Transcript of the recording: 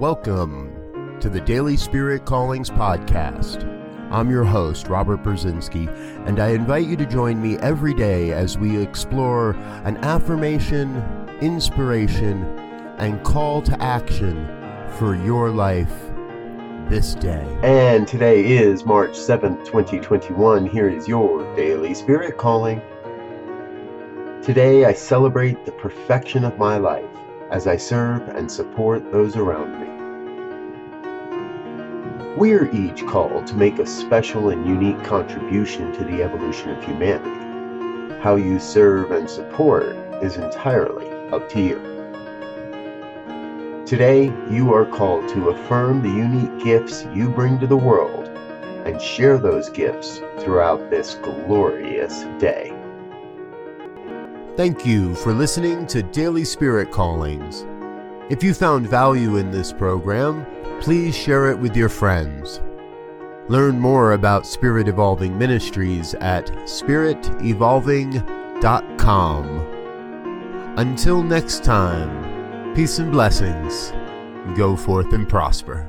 Welcome to the Daily Spirit Callings Podcast. I'm your host, Robert Brzezinski, and I invite you to join me every day as we explore an affirmation, inspiration, and call to action for your life this day. And today is March 7th, 2021. Here is your Daily Spirit Calling. Today I celebrate the perfection of my life as I serve and support those around me. We are each called to make a special and unique contribution to the evolution of humanity. How you serve and support is entirely up to you. Today, you are called to affirm the unique gifts you bring to the world and share those gifts throughout this glorious day. Thank you for listening to Daily Spirit Callings. If you found value in this program, please share it with your friends. Learn more about Spirit Evolving Ministries at spiritevolving.com. Until next time, peace and blessings. Go forth and prosper.